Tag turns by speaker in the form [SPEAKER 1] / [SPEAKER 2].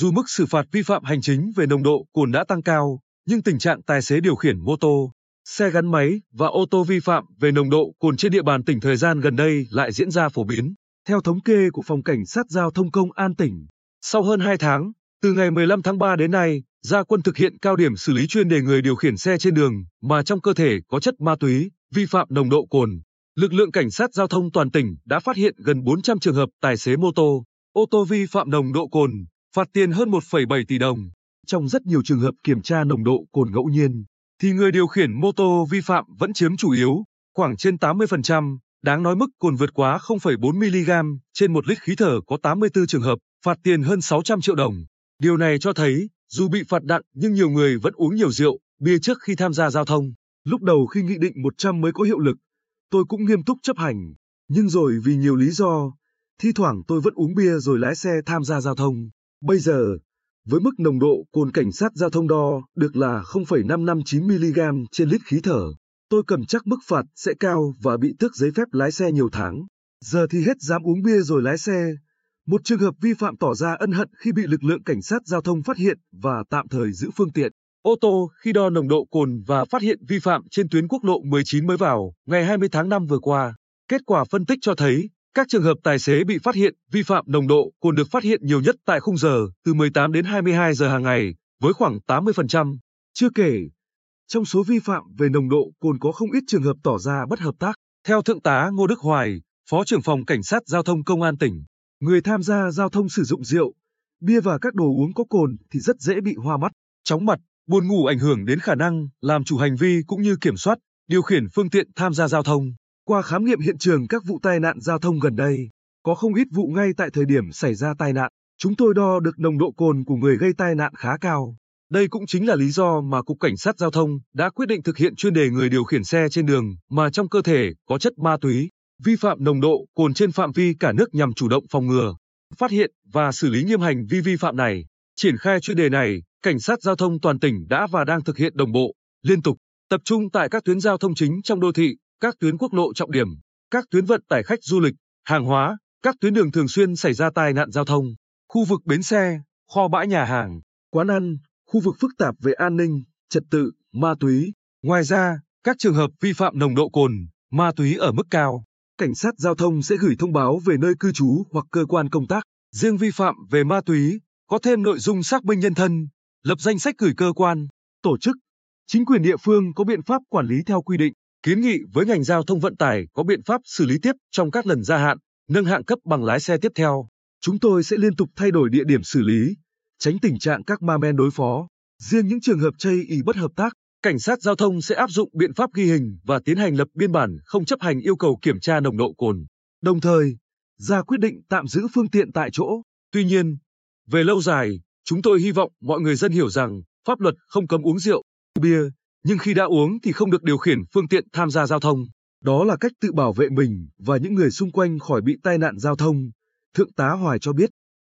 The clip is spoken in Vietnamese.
[SPEAKER 1] Dù mức xử phạt vi phạm hành chính về nồng độ cồn đã tăng cao, nhưng tình trạng tài xế điều khiển mô tô, xe gắn máy và ô tô vi phạm về nồng độ cồn trên địa bàn tỉnh thời gian gần đây lại diễn ra phổ biến. Theo thống kê của Phòng Cảnh sát Giao thông Công an tỉnh, sau hơn 2 tháng, từ ngày 15 tháng 3 đến nay, gia quân thực hiện cao điểm xử lý chuyên đề người điều khiển xe trên đường mà trong cơ thể có chất ma túy, vi phạm nồng độ cồn. Lực lượng cảnh sát giao thông toàn tỉnh đã phát hiện gần 400 trường hợp tài xế mô tô, ô tô vi phạm nồng độ cồn, phạt tiền hơn 1,7 tỷ đồng. Trong rất nhiều trường hợp kiểm tra nồng độ cồn ngẫu nhiên, thì người điều khiển mô tô vi phạm vẫn chiếm chủ yếu, khoảng trên 80%. Đáng nói mức cồn vượt quá 0,4 mg trên một lít khí thở có 84 trường hợp, phạt tiền hơn 600 triệu đồng. Điều này cho thấy, dù bị phạt nặng nhưng nhiều người vẫn uống nhiều rượu, bia trước khi tham gia giao thông. Lúc đầu khi nghị định 100 mới có hiệu lực, tôi cũng nghiêm túc chấp hành, nhưng rồi vì nhiều lý do, thi thoảng tôi vẫn uống bia rồi lái xe tham gia giao thông. Bây giờ, với mức nồng độ cồn cảnh sát giao thông đo được là 0,559mg trên lít khí thở, tôi cầm chắc mức phạt sẽ cao và bị tước giấy phép lái xe nhiều tháng. Giờ thì hết dám uống bia rồi lái xe. Một trường hợp vi phạm tỏ ra ân hận khi bị lực lượng cảnh sát giao thông phát hiện và tạm thời giữ phương tiện. Ô tô khi đo nồng độ cồn và phát hiện vi phạm trên tuyến quốc lộ 19 mới vào ngày 20 tháng 5 vừa qua. Kết quả phân tích cho thấy, các trường hợp tài xế bị phát hiện vi phạm nồng độ cồn được phát hiện nhiều nhất tại khung giờ từ 18 đến 22 giờ hàng ngày, với khoảng 80%. Chưa kể, trong số vi phạm về nồng độ cồn có không ít trường hợp tỏ ra bất hợp tác. Theo Thượng tá Ngô Đức Hoài, Phó trưởng phòng Cảnh sát Giao thông Công an tỉnh, người tham gia giao thông sử dụng rượu, bia và các đồ uống có cồn thì rất dễ bị hoa mắt, chóng mặt, buồn ngủ ảnh hưởng đến khả năng làm chủ hành vi cũng như kiểm soát, điều khiển phương tiện tham gia giao thông. Qua khám nghiệm hiện trường các vụ tai nạn giao thông gần đây, có không ít vụ ngay tại thời điểm xảy ra tai nạn, chúng tôi đo được nồng độ cồn của người gây tai nạn khá cao. Đây cũng chính là lý do mà Cục Cảnh sát Giao thông đã quyết định thực hiện chuyên đề người điều khiển xe trên đường mà trong cơ thể có chất ma túy, vi phạm nồng độ cồn trên phạm vi cả nước nhằm chủ động phòng ngừa, phát hiện và xử lý nghiêm hành vi vi phạm này. Triển khai chuyên đề này, Cảnh sát Giao thông toàn tỉnh đã và đang thực hiện đồng bộ, liên tục, tập trung tại các tuyến giao thông chính trong đô thị, các tuyến quốc lộ trọng điểm, các tuyến vận tải khách du lịch, hàng hóa, các tuyến đường thường xuyên xảy ra tai nạn giao thông, khu vực bến xe, kho bãi nhà hàng, quán ăn, khu vực phức tạp về an ninh, trật tự, ma túy. Ngoài ra, các trường hợp vi phạm nồng độ cồn, ma túy ở mức cao, cảnh sát giao thông sẽ gửi thông báo về nơi cư trú hoặc cơ quan công tác. Riêng vi phạm về ma túy, có thêm nội dung xác minh nhân thân, lập danh sách gửi cơ quan, tổ chức, chính quyền địa phương có biện pháp quản lý theo quy định, kiến nghị với ngành giao thông vận tải có biện pháp xử lý tiếp trong các lần gia hạn, nâng hạng cấp bằng lái xe tiếp theo. Chúng tôi sẽ liên tục thay đổi địa điểm xử lý, tránh tình trạng các ma men đối phó. Riêng những trường hợp chây ý bất hợp tác, cảnh sát giao thông sẽ áp dụng biện pháp ghi hình và tiến hành lập biên bản không chấp hành yêu cầu kiểm tra nồng độ cồn. Đồng thời, ra quyết định tạm giữ phương tiện tại chỗ. Tuy nhiên, về lâu dài, chúng tôi hy vọng mọi người dân hiểu rằng pháp luật không cấm uống rượu, bia, nhưng khi đã uống thì không được điều khiển phương tiện tham gia giao thông. Đó là cách tự bảo vệ mình và những người xung quanh khỏi bị tai nạn giao thông. Thượng tá Hoài cho biết.